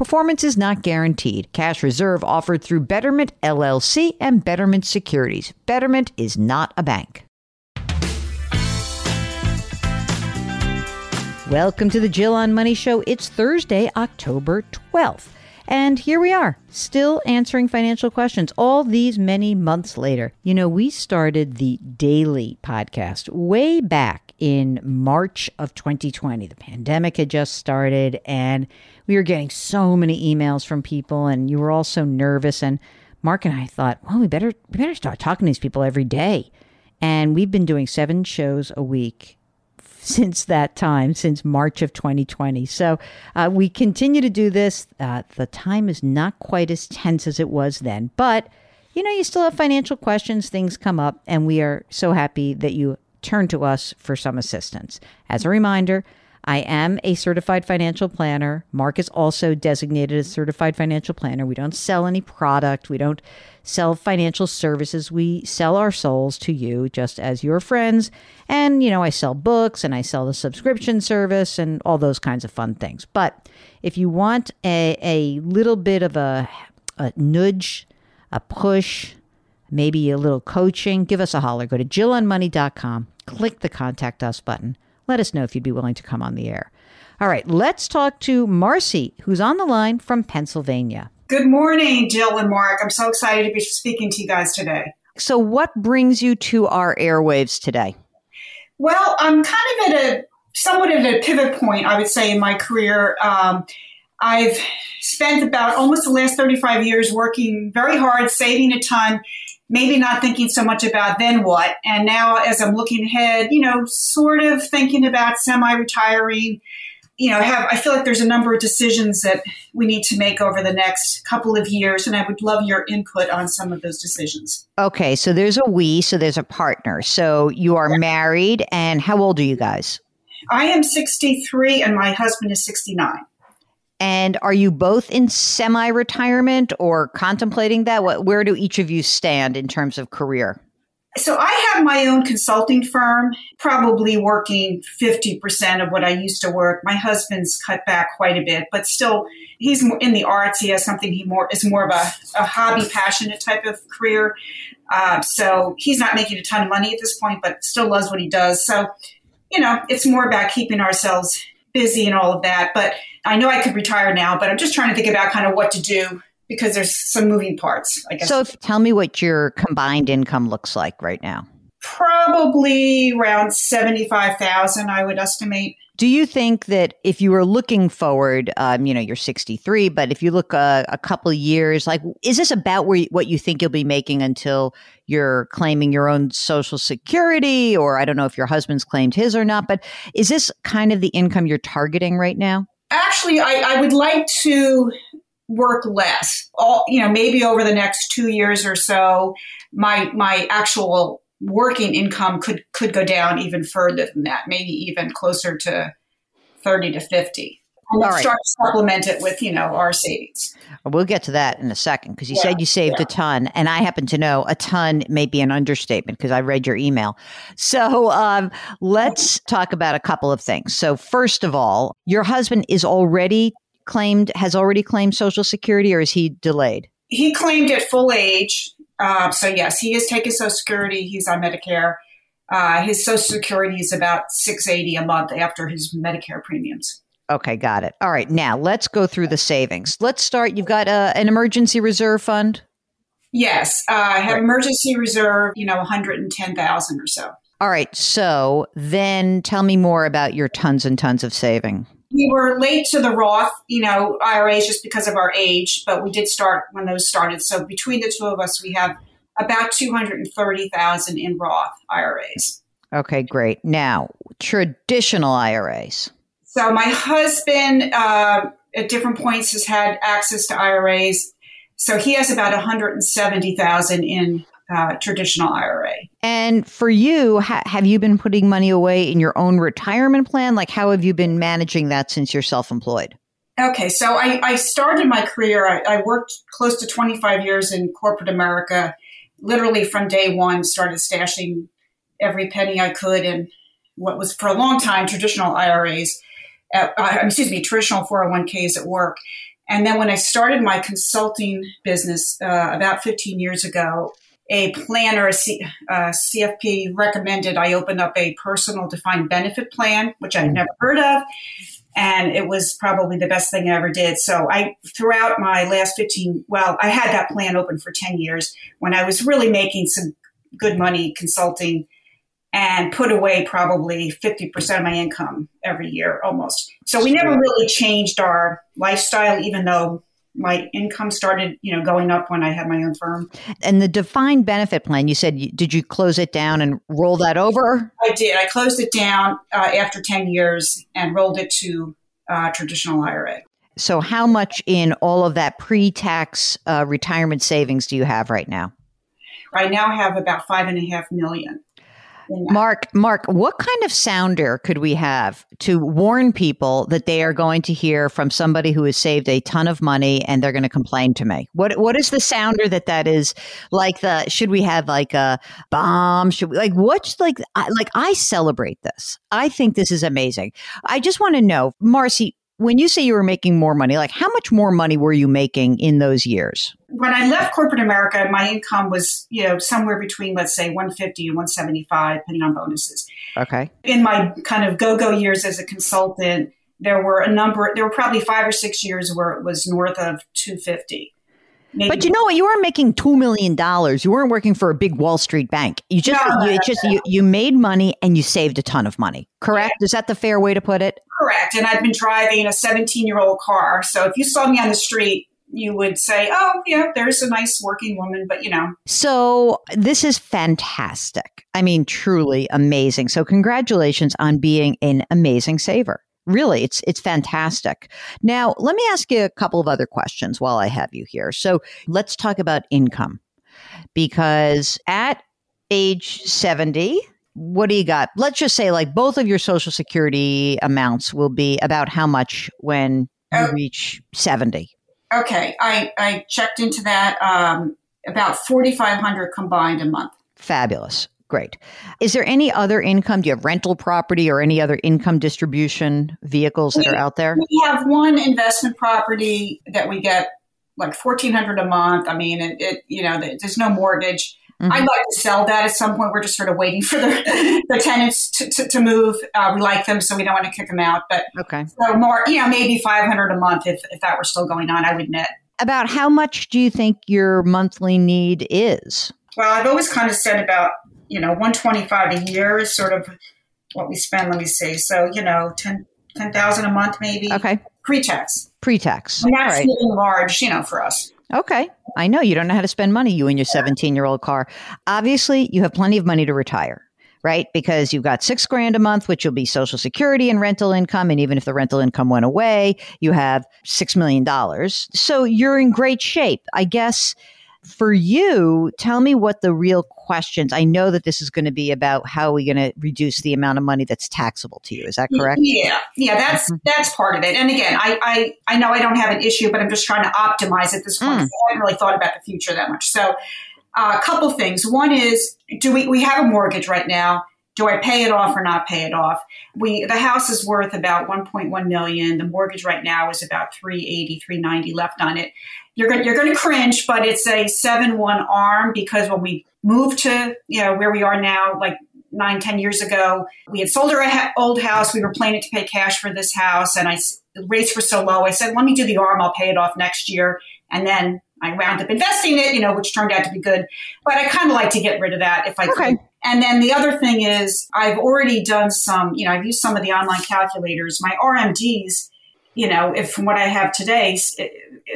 Performance is not guaranteed. Cash reserve offered through Betterment LLC and Betterment Securities. Betterment is not a bank. Welcome to the Jill on Money Show. It's Thursday, October 12th. And here we are, still answering financial questions all these many months later. You know, we started the daily podcast way back in March of 2020. The pandemic had just started, and we were getting so many emails from people and you were all so nervous and Mark and I thought, well, we better we better start talking to these people every day. And we've been doing seven shows a week since that time, since March of 2020. So uh, we continue to do this. Uh, the time is not quite as tense as it was then, but you know, you still have financial questions, things come up, and we are so happy that you turn to us for some assistance. As a reminder, I am a certified financial planner. Mark is also designated as certified financial planner. We don't sell any product. We don't sell financial services. We sell our souls to you just as your friends. And, you know, I sell books and I sell the subscription service and all those kinds of fun things. But if you want a, a little bit of a, a nudge, a push, maybe a little coaching, give us a holler. Go to jillonmoney.com, click the contact us button let us know if you'd be willing to come on the air. All right, let's talk to Marcy, who's on the line from Pennsylvania. Good morning, Jill and Mark. I'm so excited to be speaking to you guys today. So, what brings you to our airwaves today? Well, I'm kind of at a somewhat at a pivot point, I would say, in my career. Um, I've spent about almost the last 35 years working very hard, saving a ton, maybe not thinking so much about then what. And now, as I'm looking ahead, you know, sort of thinking about semi retiring, you know, have I feel like there's a number of decisions that we need to make over the next couple of years, and I would love your input on some of those decisions. Okay, so there's a we, so there's a partner. So you are married, and how old are you guys? I am 63, and my husband is 69. And are you both in semi retirement or contemplating that? What, where do each of you stand in terms of career? So I have my own consulting firm, probably working 50% of what I used to work. My husband's cut back quite a bit, but still he's in the arts. He has something he more is more of a, a hobby, passionate type of career. Uh, so he's not making a ton of money at this point, but still loves what he does. So, you know, it's more about keeping ourselves busy and all of that. But I know I could retire now, but I'm just trying to think about kind of what to do because there's some moving parts, I guess. So tell me what your combined income looks like right now. Probably around 75,000, I would estimate. Do you think that if you were looking forward, um, you know, you're 63, but if you look a, a couple years, like, is this about where you, what you think you'll be making until you're claiming your own social security? Or I don't know if your husband's claimed his or not, but is this kind of the income you're targeting right now? Actually, I, I would like to work less. All you know, maybe over the next two years or so, my my actual working income could could go down even further than that, maybe even closer to 30 to 50. And start to supplement it with, you know, our savings. We'll get to that in a second because you yeah, said you saved yeah. a ton, and I happen to know a ton may be an understatement because I read your email. So um, let's talk about a couple of things. So first of all, your husband is already claimed has already claimed Social Security, or is he delayed? He claimed at full age. Uh, so yes, he is taking Social Security. He's on Medicare. Uh, his Social Security is about six eighty a month after his Medicare premiums. Okay, got it. All right, now let's go through the savings. Let's start. You've got uh, an emergency reserve fund. Yes, uh, I have right. emergency reserve. You know, one hundred and ten thousand or so. All right. So then, tell me more about your tons and tons of saving. We were late to the Roth, you know, IRAs just because of our age, but we did start when those started. So between the two of us, we have about 230,000 in Roth IRAs. Okay, great. Now, traditional IRAs. So my husband uh, at different points has had access to IRAs. So he has about 170,000 in uh, traditional IRA. And for you, ha- have you been putting money away in your own retirement plan? Like, how have you been managing that since you're self employed? Okay, so I, I, started my career, I, I, worked close to 25 years in corporate America literally from day one started stashing every penny I could in what was for a long time traditional IRAs, at, uh, excuse me, traditional 401ks at work. And then when I started my consulting business uh, about 15 years ago, a planner, a C, uh, CFP recommended I open up a personal defined benefit plan, which I'd never heard of and it was probably the best thing I ever did. So I, throughout my last 15, well, I had that plan open for 10 years when I was really making some good money consulting and put away probably 50% of my income every year almost. So we never really changed our lifestyle, even though my income started, you know, going up when I had my own firm. And the defined benefit plan, you said, did you close it down and roll that over? I did. I closed it down uh, after 10 years and rolled it to uh, traditional IRA. So, how much in all of that pre tax uh, retirement savings do you have right now? Right now, I have about five and a half million. Mark, Mark, what kind of sounder could we have to warn people that they are going to hear from somebody who has saved a ton of money and they're going to complain to me? What what is the sounder that that is like the should we have like a bomb? Should we like what's like I, like I celebrate this. I think this is amazing. I just want to know, Marcy, when you say you were making more money, like how much more money were you making in those years? When I left corporate America, my income was, you know, somewhere between let's say 150 and 175 depending on bonuses. Okay. In my kind of go-go years as a consultant, there were a number there were probably 5 or 6 years where it was north of 250. Maybe. But you know what? You weren't making two million dollars. You weren't working for a big Wall Street bank. You just, no, you, just you, you made money and you saved a ton of money. Correct? Yeah. Is that the fair way to put it? Correct. And I've been driving a 17 year old car. So if you saw me on the street, you would say, "Oh, yeah, there's a nice working woman," but you know. So this is fantastic. I mean, truly amazing. So congratulations on being an amazing saver really it's it's fantastic. Now let me ask you a couple of other questions while i have you here. So let's talk about income because at age 70 what do you got? Let's just say like both of your social security amounts will be about how much when you oh. reach 70 okay i i checked into that um about 4500 combined a month. Fabulous Great. Is there any other income? Do you have rental property or any other income distribution vehicles that we, are out there? We have one investment property that we get like fourteen hundred a month. I mean, it, it you know, there's no mortgage. Mm-hmm. I'd like to sell that at some point. We're just sort of waiting for the, the tenants to, to, to move. Uh, we like them, so we don't want to kick them out. But okay, so more, you know, maybe five hundred a month if if that were still going on. I would net. About how much do you think your monthly need is? Well, I've always kind of said about you know, 125 a year is sort of what we spend. Let me see. So, you know, 10, 10,000 a month, maybe. Okay. Pre-tax. Pre-tax. And that's right. large, you know, for us. Okay. I know you don't know how to spend money, you and your 17 year old car. Obviously, you have plenty of money to retire, right? Because you've got six grand a month, which will be social security and rental income. And even if the rental income went away, you have $6 million. So you're in great shape. I guess For you, tell me what the real questions. I know that this is going to be about how are we going to reduce the amount of money that's taxable to you. Is that correct? Yeah, yeah, that's mm-hmm. that's part of it. And again, I, I I know I don't have an issue, but I'm just trying to optimize at this point. Mm. I haven't really thought about the future that much. So, uh, a couple things. One is, do we we have a mortgage right now? do I pay it off or not pay it off? We the house is worth about 1.1 million. The mortgage right now is about 380, 390 left on it. You're going you're going to cringe, but it's a 7-1 arm because when we moved to, you know, where we are now like nine, ten years ago, we had sold our ha- old house. We were planning to pay cash for this house, and I rates were so low. I said, "Let me do the arm. I'll pay it off next year." And then I wound up investing it, you know, which turned out to be good. But I kind of like to get rid of that if I okay. could. And then the other thing is, I've already done some, you know, I've used some of the online calculators. My RMDs, you know, if from what I have today,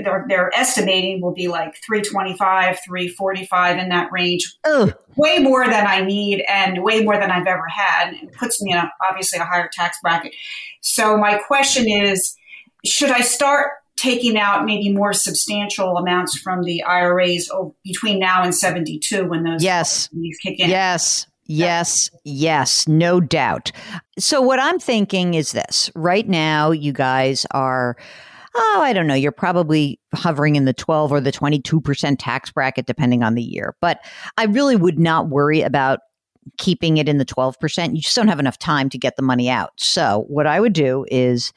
they're, they're estimating will be like 325, 345 in that range. Ugh. Way more than I need and way more than I've ever had. It puts me in a, obviously a higher tax bracket. So my question is, should I start taking out maybe more substantial amounts from the IRAs between now and 72 when those yes. kick in. Yes. Yes, yes, no doubt. So, what I'm thinking is this right now, you guys are, oh, I don't know, you're probably hovering in the 12 or the 22% tax bracket, depending on the year. But I really would not worry about keeping it in the 12%. You just don't have enough time to get the money out. So, what I would do is,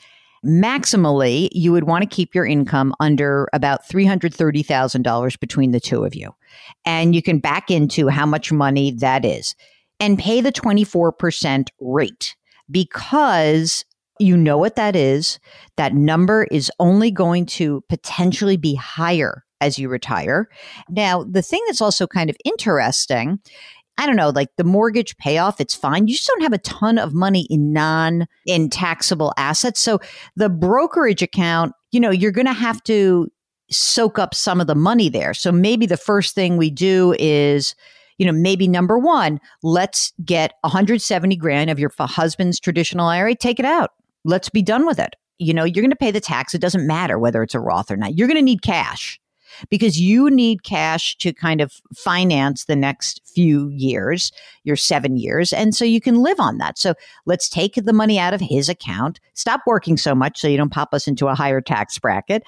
Maximally, you would want to keep your income under about $330,000 between the two of you. And you can back into how much money that is and pay the 24% rate because you know what that is. That number is only going to potentially be higher as you retire. Now, the thing that's also kind of interesting I don't know, like the mortgage payoff, it's fine. You just don't have a ton of money in non in taxable assets. So the brokerage account, you know, you're going to have to soak up some of the money there. So maybe the first thing we do is, you know, maybe number one, let's get 170 grand of your husband's traditional IRA, take it out. Let's be done with it. You know, you're going to pay the tax. It doesn't matter whether it's a Roth or not. You're going to need cash because you need cash to kind of finance the next few years, your seven years. And so you can live on that. So let's take the money out of his account, stop working so much so you don't pop us into a higher tax bracket.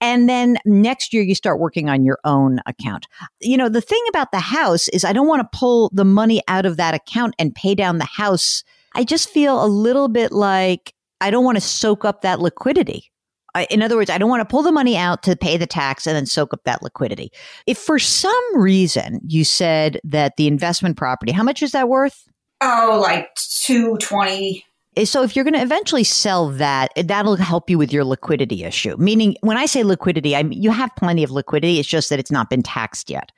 And then next year you start working on your own account. You know, the thing about the house is I don't want to pull the money out of that account and pay down the house. I just feel a little bit like I don't want to soak up that liquidity. I, in other words, I don't want to pull the money out to pay the tax and then soak up that liquidity. If for some reason you said that the investment property, how much is that worth? Oh, like 220 eh, so if you're going to eventually sell that, eh, that'll help you with your liquidity issue. Meaning, when I say liquidity, I mean, you have plenty of liquidity. It's just that it's not been taxed yet.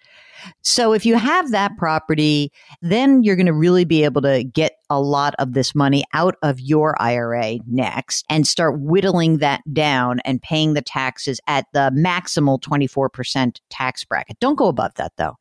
So if you have that property, then you're going to really be able to get a lot of this money out of your IRA next and start whittling that down and paying the taxes at the maximal 24% tax bracket. Don't go above that though.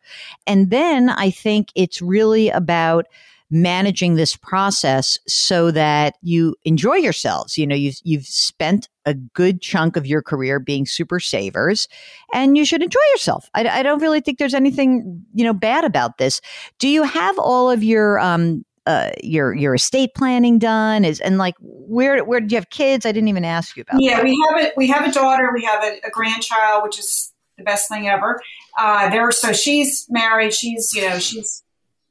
And then I think it's really about managing this process so that you enjoy yourselves. You know, you've, you've spent a good chunk of your career being super savers and you should enjoy yourself. I, I don't really think there's anything, you know, bad about this. Do you have all of your, um, uh, your your estate planning done is and like where where do you have kids i didn't even ask you about yeah that. we have it we have a daughter we have a, a grandchild which is the best thing ever uh, there so she's married she's you know she's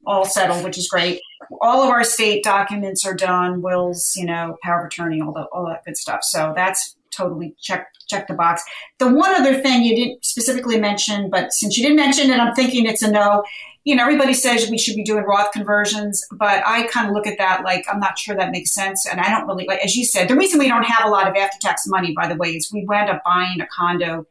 all settled, which is great. All of our estate documents are done, wills, you know, power of attorney, all the all that good stuff. So that's totally check check the box. The one other thing you didn't specifically mention, but since you didn't mention it, I'm thinking it's a no. You know, everybody says we should be doing Roth conversions, but I kind of look at that like I'm not sure that makes sense, and I don't really like. As you said, the reason we don't have a lot of after tax money, by the way, is we wound up buying a condo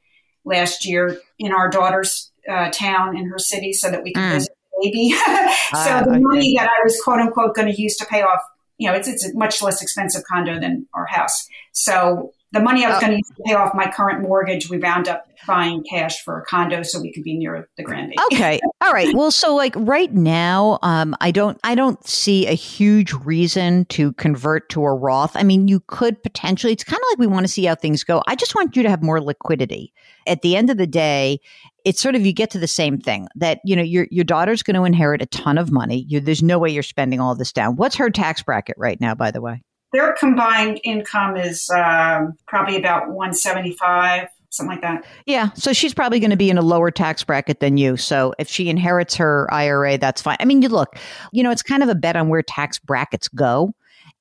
last year in our daughter's uh, town in her city so that we could mm. visit baby. so uh, the money that I was quote unquote going to use to pay off, you know, it's it's a much less expensive condo than our house. So the money I was oh. going to use to pay off my current mortgage, we wound up buying cash for a condo so we could be near the grandbaby. Okay. All right. Well, so like right now, um, I don't I don't see a huge reason to convert to a Roth. I mean, you could potentially. It's kind of like we want to see how things go. I just want you to have more liquidity. At the end of the day, it's sort of you get to the same thing that you know your your daughter's going to inherit a ton of money. You, there's no way you're spending all this down. What's her tax bracket right now, by the way? Their combined income is um, probably about 175 something like that. Yeah. So she's probably going to be in a lower tax bracket than you. So if she inherits her IRA, that's fine. I mean, you look, you know, it's kind of a bet on where tax brackets go.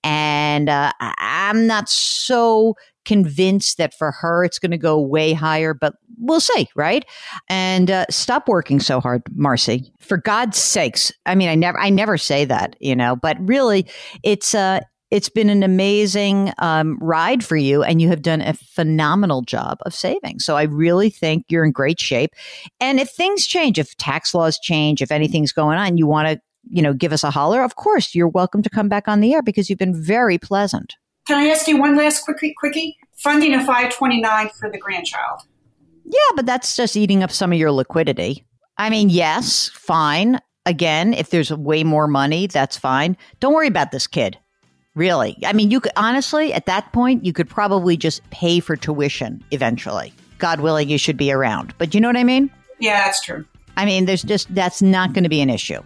And uh, I'm not so convinced that for her it's going to go way higher, but we'll see, right? And uh, stop working so hard, Marcy. For God's sakes. I mean, I never, I never say that, you know, but really, it's uh, it's been an amazing um, ride for you, and you have done a phenomenal job of saving. So I really think you're in great shape. And if things change, if tax laws change, if anything's going on, you want to, you know, give us a holler. Of course, you're welcome to come back on the air because you've been very pleasant. Can I ask you one last quickie? Quickie funding a 529 for the grandchild. Yeah, but that's just eating up some of your liquidity. I mean, yes, fine. Again, if there's way more money, that's fine. Don't worry about this kid. Really? I mean, you could honestly, at that point, you could probably just pay for tuition eventually. God willing, you should be around. But you know what I mean? Yeah, that's true. I mean, there's just, that's not going to be an issue.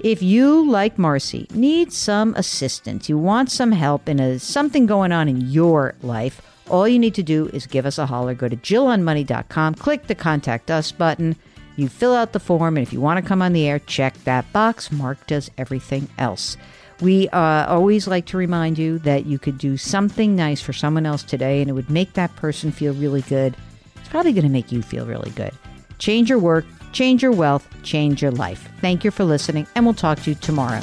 If you, like Marcy, need some assistance, you want some help in a, something going on in your life, all you need to do is give us a holler. Go to JillOnMoney.com, click the Contact Us button. You fill out the form, and if you want to come on the air, check that box. Mark does everything else. We uh, always like to remind you that you could do something nice for someone else today and it would make that person feel really good. It's probably going to make you feel really good. Change your work, change your wealth, change your life. Thank you for listening, and we'll talk to you tomorrow.